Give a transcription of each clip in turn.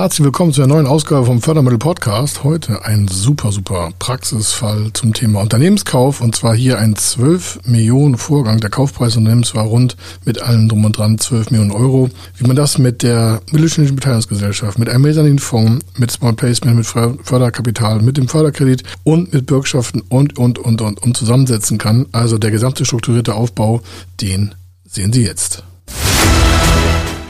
herzlich willkommen zu einer neuen Ausgabe vom Fördermittel Podcast. Heute ein super, super Praxisfall zum Thema Unternehmenskauf und zwar hier ein 12 Millionen Vorgang. Der Kaufpreis Unternehmens war rund mit allem drum und dran 12 Millionen Euro. Wie man das mit der mittelständischen Beteiligungsgesellschaft, mit einem Mezzaninfonds, mit Small Placement, mit Förderkapital, mit dem Förderkredit und mit Bürgschaften und, und, und, und, und zusammensetzen kann. Also der gesamte strukturierte Aufbau, den sehen Sie jetzt.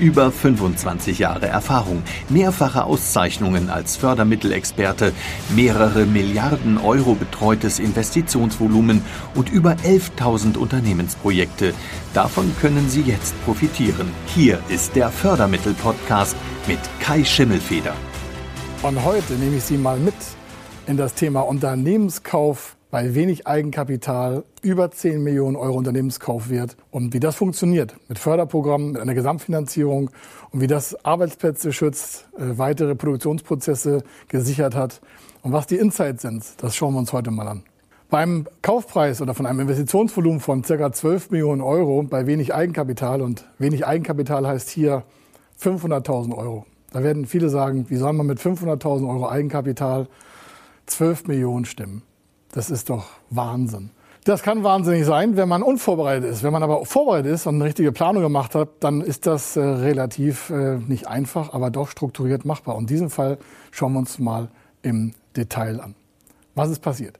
Über 25 Jahre Erfahrung, mehrfache Auszeichnungen als Fördermittelexperte, mehrere Milliarden Euro betreutes Investitionsvolumen und über 11.000 Unternehmensprojekte. Davon können Sie jetzt profitieren. Hier ist der Fördermittel-Podcast mit Kai Schimmelfeder. Und heute nehme ich Sie mal mit in das Thema Unternehmenskauf bei wenig Eigenkapital über 10 Millionen Euro Unternehmenskaufwert und wie das funktioniert mit Förderprogrammen, mit einer Gesamtfinanzierung und wie das Arbeitsplätze schützt, äh, weitere Produktionsprozesse gesichert hat und was die Insights sind, das schauen wir uns heute mal an. Beim Kaufpreis oder von einem Investitionsvolumen von ca. 12 Millionen Euro bei wenig Eigenkapital und wenig Eigenkapital heißt hier 500.000 Euro. Da werden viele sagen, wie soll man mit 500.000 Euro Eigenkapital 12 Millionen stimmen? Das ist doch Wahnsinn. Das kann wahnsinnig sein, wenn man unvorbereitet ist. Wenn man aber vorbereitet ist und eine richtige Planung gemacht hat, dann ist das äh, relativ äh, nicht einfach, aber doch strukturiert machbar. Und diesen Fall schauen wir uns mal im Detail an. Was ist passiert?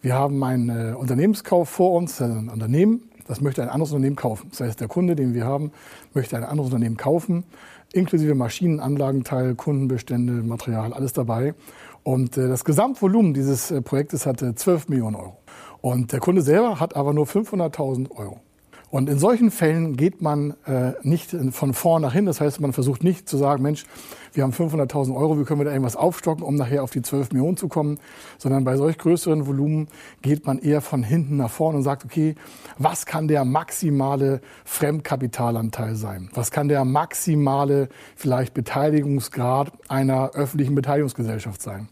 Wir haben einen äh, Unternehmenskauf vor uns, ein Unternehmen, das möchte ein anderes Unternehmen kaufen. Das heißt, der Kunde, den wir haben, möchte ein anderes Unternehmen kaufen, inklusive Maschinen, Anlagenteil, Kundenbestände, Material, alles dabei. Und äh, das Gesamtvolumen dieses äh, Projektes hatte 12 Millionen Euro. Und der Kunde selber hat aber nur 500.000 Euro. Und in solchen Fällen geht man äh, nicht von vorn nach hin. Das heißt, man versucht nicht zu sagen, Mensch, wir haben 500.000 Euro, wie können wir da irgendwas aufstocken, um nachher auf die 12 Millionen zu kommen. Sondern bei solch größeren Volumen geht man eher von hinten nach vorn und sagt, okay, was kann der maximale Fremdkapitalanteil sein? Was kann der maximale vielleicht Beteiligungsgrad einer öffentlichen Beteiligungsgesellschaft sein?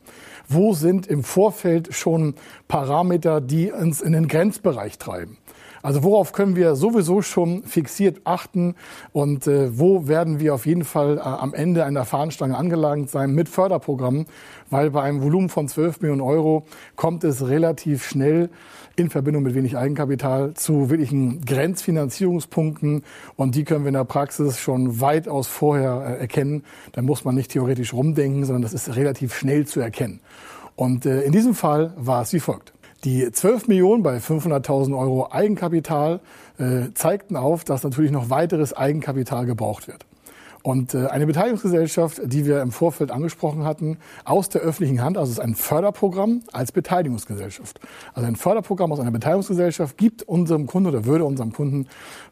Wo sind im Vorfeld schon Parameter, die uns in den Grenzbereich treiben? Also worauf können wir sowieso schon fixiert achten und äh, wo werden wir auf jeden Fall äh, am Ende einer Fahnenstange angelangt sein mit Förderprogrammen, weil bei einem Volumen von 12 Millionen Euro kommt es relativ schnell in Verbindung mit wenig Eigenkapital zu wirklichen Grenzfinanzierungspunkten und die können wir in der Praxis schon weitaus vorher äh, erkennen. Da muss man nicht theoretisch rumdenken, sondern das ist relativ schnell zu erkennen. Und äh, in diesem Fall war es wie folgt. Die 12 Millionen bei 500.000 Euro Eigenkapital äh, zeigten auf, dass natürlich noch weiteres Eigenkapital gebraucht wird. Und äh, eine Beteiligungsgesellschaft, die wir im Vorfeld angesprochen hatten, aus der öffentlichen Hand, also es ist ein Förderprogramm als Beteiligungsgesellschaft. Also ein Förderprogramm aus einer Beteiligungsgesellschaft gibt unserem Kunden oder würde unserem Kunden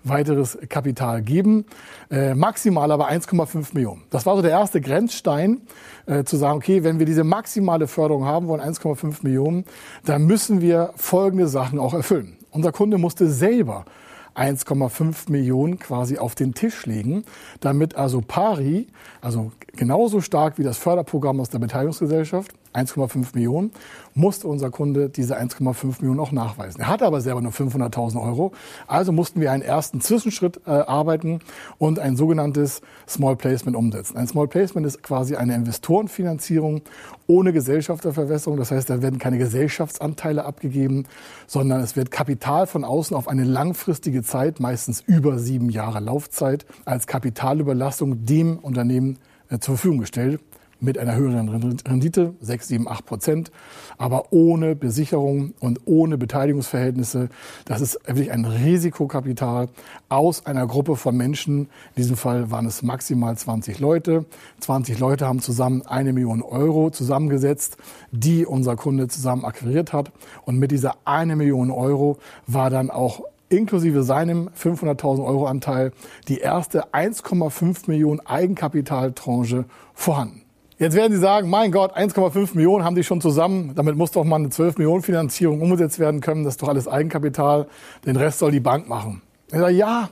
weiteres Kapital geben, äh, maximal aber 1,5 Millionen. Das war so der erste Grenzstein, äh, zu sagen, okay, wenn wir diese maximale Förderung haben wollen, 1,5 Millionen, dann müssen wir folgende Sachen auch erfüllen. Unser Kunde musste selber 1,5 Millionen quasi auf den Tisch legen, damit also pari, also genauso stark wie das Förderprogramm aus der Beteiligungsgesellschaft, 1,5 Millionen, musste unser Kunde diese 1,5 Millionen auch nachweisen. Er hatte aber selber nur 500.000 Euro, also mussten wir einen ersten Zwischenschritt äh, arbeiten und ein sogenanntes Small Placement umsetzen. Ein Small Placement ist quasi eine Investorenfinanzierung ohne Gesellschafterverwässerung. Das heißt, da werden keine Gesellschaftsanteile abgegeben, sondern es wird Kapital von außen auf eine langfristige Zeit, meistens über sieben Jahre Laufzeit, als Kapitalüberlastung dem Unternehmen äh, zur Verfügung gestellt mit einer höheren Rendite, 6, 7, 8 Prozent, aber ohne Besicherung und ohne Beteiligungsverhältnisse. Das ist wirklich ein Risikokapital aus einer Gruppe von Menschen. In diesem Fall waren es maximal 20 Leute. 20 Leute haben zusammen eine Million Euro zusammengesetzt, die unser Kunde zusammen akquiriert hat. Und mit dieser eine Million Euro war dann auch inklusive seinem 500.000 Euro Anteil die erste 1,5 Millionen Eigenkapitaltranche vorhanden. Jetzt werden Sie sagen, mein Gott, 1,5 Millionen haben die schon zusammen. Damit muss doch mal eine 12 Millionen Finanzierung umgesetzt werden können. Das ist doch alles Eigenkapital. Den Rest soll die Bank machen. Ich sage, ja,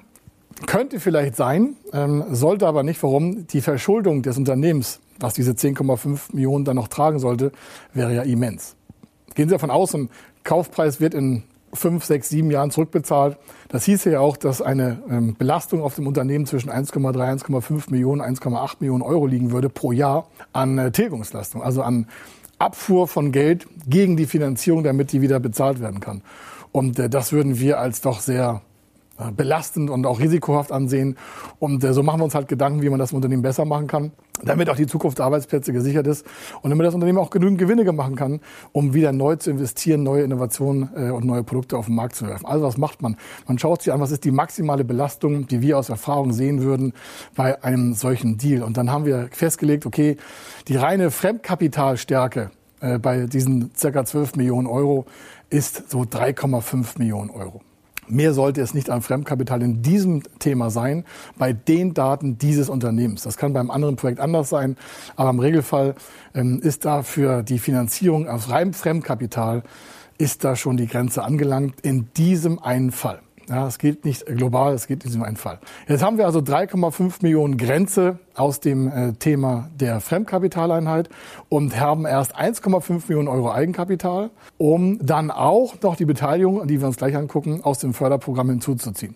könnte vielleicht sein, ähm, sollte aber nicht. Warum? Die Verschuldung des Unternehmens, was diese 10,5 Millionen dann noch tragen sollte, wäre ja immens. Gehen Sie davon aus, ein Kaufpreis wird in fünf, sechs, sieben Jahren zurückbezahlt. Das hieße ja auch, dass eine ähm, Belastung auf dem Unternehmen zwischen 1,3, 1,5 Millionen, 1,8 Millionen Euro liegen würde pro Jahr an äh, Tilgungsleistung, also an Abfuhr von Geld gegen die Finanzierung, damit die wieder bezahlt werden kann. Und äh, das würden wir als doch sehr belastend und auch risikohaft ansehen. Und äh, so machen wir uns halt Gedanken, wie man das Unternehmen besser machen kann, damit auch die Zukunft der Arbeitsplätze gesichert ist und damit das Unternehmen auch genügend Gewinne machen kann, um wieder neu zu investieren, neue Innovationen äh, und neue Produkte auf den Markt zu werfen. Also was macht man? Man schaut sich an, was ist die maximale Belastung, die wir aus Erfahrung sehen würden bei einem solchen Deal. Und dann haben wir festgelegt, okay, die reine Fremdkapitalstärke bei diesen circa 12 Millionen Euro ist so 3,5 Millionen Euro. Mehr sollte es nicht an Fremdkapital in diesem Thema sein, bei den Daten dieses Unternehmens. Das kann beim anderen Projekt anders sein, aber im Regelfall ähm, ist da für die Finanzierung aus reinem Fremdkapital ist da schon die Grenze angelangt in diesem einen Fall. Ja, es geht nicht global, es geht in diesem einen Fall. Jetzt haben wir also 3,5 Millionen Grenze aus dem äh, Thema der Fremdkapitaleinheit und haben erst 1,5 Millionen Euro Eigenkapital, um dann auch noch die Beteiligung, die wir uns gleich angucken, aus dem Förderprogramm hinzuzuziehen.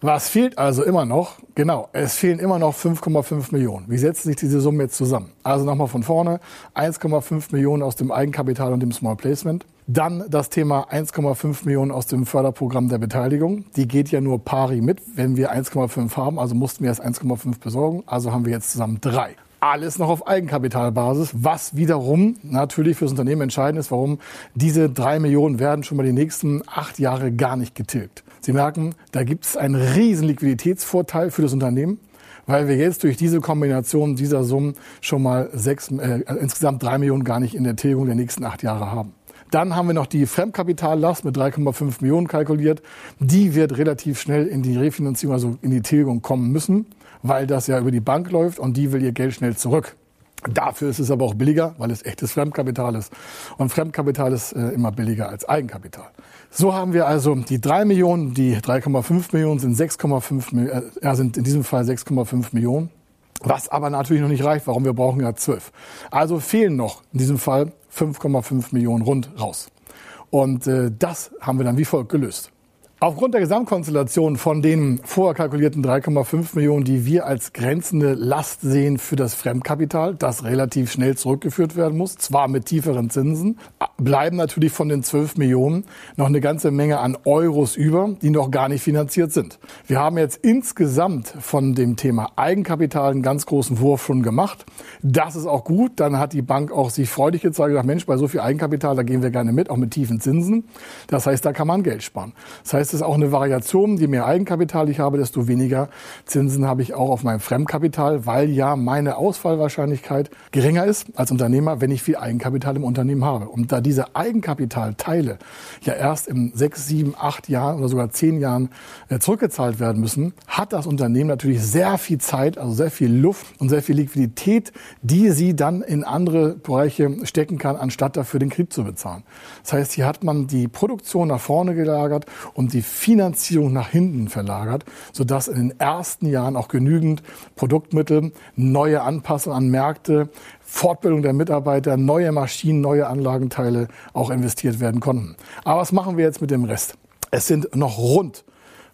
Was fehlt also immer noch? Genau, es fehlen immer noch 5,5 Millionen. Wie setzen sich diese Summen jetzt zusammen? Also nochmal von vorne, 1,5 Millionen aus dem Eigenkapital und dem Small Placement. Dann das Thema 1,5 Millionen aus dem Förderprogramm der Beteiligung. Die geht ja nur pari mit, wenn wir 1,5 haben. Also mussten wir erst 1,5 besorgen. Also haben wir jetzt zusammen drei. Alles noch auf Eigenkapitalbasis, was wiederum natürlich fürs Unternehmen entscheidend ist, warum diese drei Millionen werden schon mal die nächsten acht Jahre gar nicht getilgt. Sie merken, da gibt es einen riesen Liquiditätsvorteil für das Unternehmen, weil wir jetzt durch diese Kombination dieser Summen schon mal sechs, äh, insgesamt drei Millionen gar nicht in der Tilgung der nächsten acht Jahre haben. Dann haben wir noch die Fremdkapitallast mit 3,5 Millionen kalkuliert. Die wird relativ schnell in die Refinanzierung, also in die Tilgung kommen müssen, weil das ja über die Bank läuft und die will ihr Geld schnell zurück. Dafür ist es aber auch billiger, weil es echtes Fremdkapital ist. Und Fremdkapital ist äh, immer billiger als Eigenkapital. So haben wir also die 3 Millionen, die 3,5 Millionen sind 6,5 äh, sind in diesem Fall 6,5 Millionen. Was aber natürlich noch nicht reicht. Warum? Wir brauchen ja 12. Also fehlen noch in diesem Fall 5,5 Millionen rund raus. Und äh, das haben wir dann wie folgt gelöst. Aufgrund der Gesamtkonstellation von den vorher kalkulierten 3,5 Millionen, die wir als grenzende Last sehen für das Fremdkapital, das relativ schnell zurückgeführt werden muss, zwar mit tieferen Zinsen, bleiben natürlich von den 12 Millionen noch eine ganze Menge an Euros über, die noch gar nicht finanziert sind. Wir haben jetzt insgesamt von dem Thema Eigenkapital einen ganz großen Wurf schon gemacht. Das ist auch gut. Dann hat die Bank auch sich freudig gezeigt, gesagt, Mensch, bei so viel Eigenkapital, da gehen wir gerne mit, auch mit tiefen Zinsen. Das heißt, da kann man Geld sparen. Das heißt, es ist auch eine Variation. Je mehr Eigenkapital ich habe, desto weniger Zinsen habe ich auch auf meinem Fremdkapital, weil ja meine Ausfallwahrscheinlichkeit geringer ist als Unternehmer, wenn ich viel Eigenkapital im Unternehmen habe. Und da diese Eigenkapitalteile ja erst in sechs, sieben, acht Jahren oder sogar zehn Jahren äh, zurückgezahlt werden müssen, hat das Unternehmen natürlich sehr viel Zeit, also sehr viel Luft und sehr viel Liquidität, die sie dann in andere Bereiche stecken kann, anstatt dafür den Kredit zu bezahlen. Das heißt, hier hat man die Produktion nach vorne gelagert und die Finanzierung nach hinten verlagert, sodass in den ersten Jahren auch genügend Produktmittel, neue Anpassungen an Märkte, Fortbildung der Mitarbeiter, neue Maschinen, neue Anlagenteile auch investiert werden konnten. Aber was machen wir jetzt mit dem Rest? Es sind noch rund,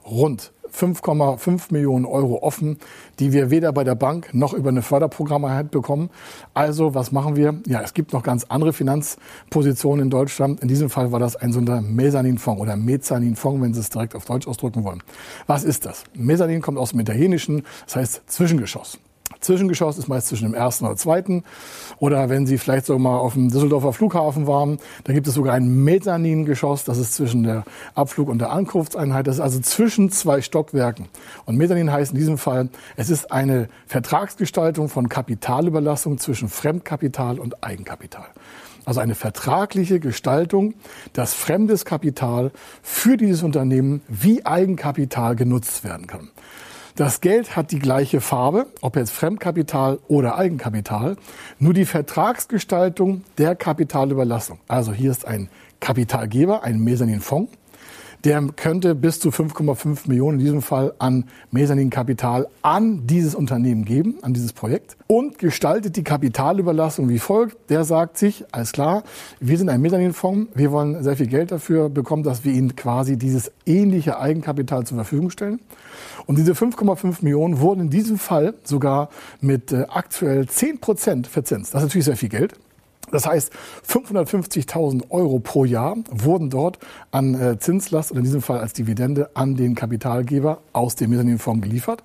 rund 5,5 Millionen Euro offen, die wir weder bei der Bank noch über eine Förderprogrammeinheit bekommen. Also was machen wir? Ja, es gibt noch ganz andere Finanzpositionen in Deutschland. In diesem Fall war das ein sogenannter Mezzaninfonds oder Mezzaninfonds, wenn Sie es direkt auf Deutsch ausdrücken wollen. Was ist das? Mezzanin kommt aus dem Italienischen, das heißt Zwischengeschoss. Zwischengeschoss ist meist zwischen dem ersten oder zweiten. Oder wenn Sie vielleicht so mal auf dem Düsseldorfer Flughafen waren, da gibt es sogar ein Mezzaningeschoss, das ist zwischen der Abflug- und der Ankunftseinheit. Das ist also zwischen zwei Stockwerken. Und Mezzanin heißt in diesem Fall, es ist eine Vertragsgestaltung von Kapitalüberlassung zwischen Fremdkapital und Eigenkapital. Also eine vertragliche Gestaltung, dass fremdes Kapital für dieses Unternehmen wie Eigenkapital genutzt werden kann. Das Geld hat die gleiche Farbe, ob jetzt Fremdkapital oder Eigenkapital, nur die Vertragsgestaltung der Kapitalüberlassung. Also hier ist ein Kapitalgeber, ein Mezzaninfonds der könnte bis zu 5,5 Millionen in diesem Fall an Mezzaninkapital an dieses Unternehmen geben, an dieses Projekt und gestaltet die Kapitalüberlassung wie folgt. Der sagt sich, alles klar, wir sind ein Mezzaninfonds, wir wollen sehr viel Geld dafür bekommen, dass wir Ihnen quasi dieses ähnliche Eigenkapital zur Verfügung stellen. Und diese 5,5 Millionen wurden in diesem Fall sogar mit äh, aktuell 10 Prozent verzinst. Das ist natürlich sehr viel Geld. Das heißt, 550.000 Euro pro Jahr wurden dort an äh, Zinslast oder in diesem Fall als Dividende an den Kapitalgeber aus dem Mezzaninfonds geliefert.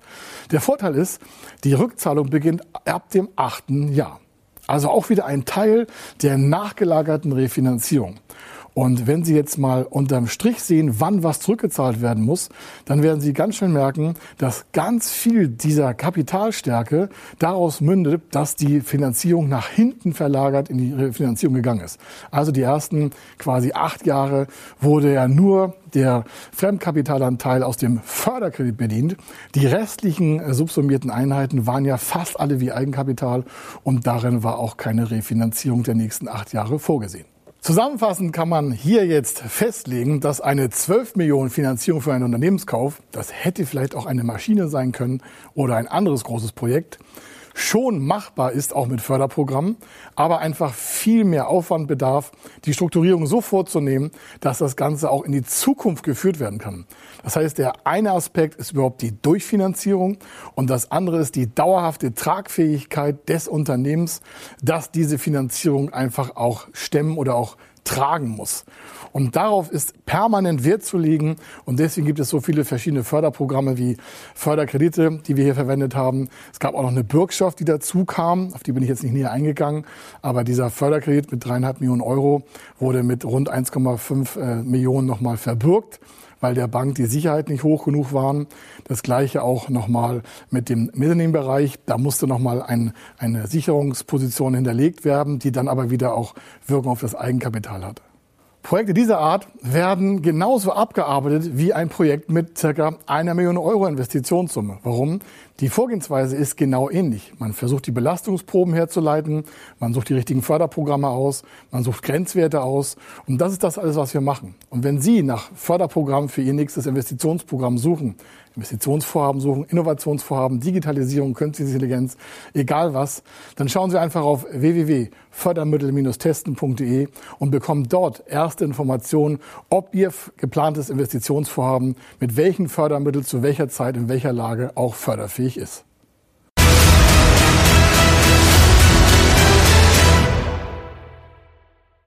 Der Vorteil ist, die Rückzahlung beginnt ab dem achten Jahr. Also auch wieder ein Teil der nachgelagerten Refinanzierung. Und wenn Sie jetzt mal unterm Strich sehen, wann was zurückgezahlt werden muss, dann werden Sie ganz schnell merken, dass ganz viel dieser Kapitalstärke daraus mündet, dass die Finanzierung nach hinten verlagert in die Finanzierung gegangen ist. Also die ersten quasi acht Jahre wurde ja nur der Fremdkapitalanteil aus dem Förderkredit bedient. Die restlichen subsumierten Einheiten waren ja fast alle wie Eigenkapital und darin war auch keine Refinanzierung der nächsten acht Jahre vorgesehen. Zusammenfassend kann man hier jetzt festlegen, dass eine 12 Millionen Finanzierung für einen Unternehmenskauf, das hätte vielleicht auch eine Maschine sein können oder ein anderes großes Projekt, schon machbar ist, auch mit Förderprogrammen, aber einfach viel mehr Aufwand bedarf, die Strukturierung so vorzunehmen, dass das Ganze auch in die Zukunft geführt werden kann. Das heißt, der eine Aspekt ist überhaupt die Durchfinanzierung und das andere ist die dauerhafte Tragfähigkeit des Unternehmens, dass diese Finanzierung einfach auch stemmen oder auch tragen muss. Und darauf ist permanent Wert zu legen. Und deswegen gibt es so viele verschiedene Förderprogramme wie Förderkredite, die wir hier verwendet haben. Es gab auch noch eine Bürgschaft, die dazu kam. Auf die bin ich jetzt nicht näher eingegangen. Aber dieser Förderkredit mit dreieinhalb Millionen Euro wurde mit rund 1,5 äh, Millionen nochmal verbürgt weil der Bank die Sicherheit nicht hoch genug waren. Das gleiche auch nochmal mit dem Mezzaninbereich. Da musste nochmal ein, eine Sicherungsposition hinterlegt werden, die dann aber wieder auch Wirkung auf das Eigenkapital hat. Projekte dieser Art werden genauso abgearbeitet wie ein Projekt mit circa einer Million Euro Investitionssumme. Warum? Die Vorgehensweise ist genau ähnlich. Man versucht die Belastungsproben herzuleiten, man sucht die richtigen Förderprogramme aus, man sucht Grenzwerte aus und das ist das alles, was wir machen. Und wenn Sie nach Förderprogrammen für Ihr nächstes Investitionsprogramm suchen, Investitionsvorhaben suchen, Innovationsvorhaben, Digitalisierung, künstliche Intelligenz, egal was, dann schauen Sie einfach auf www.fördermittel-testen.de und bekommen dort erste Informationen, ob Ihr geplantes Investitionsvorhaben mit welchen Fördermitteln zu welcher Zeit in welcher Lage auch förderfähig ist.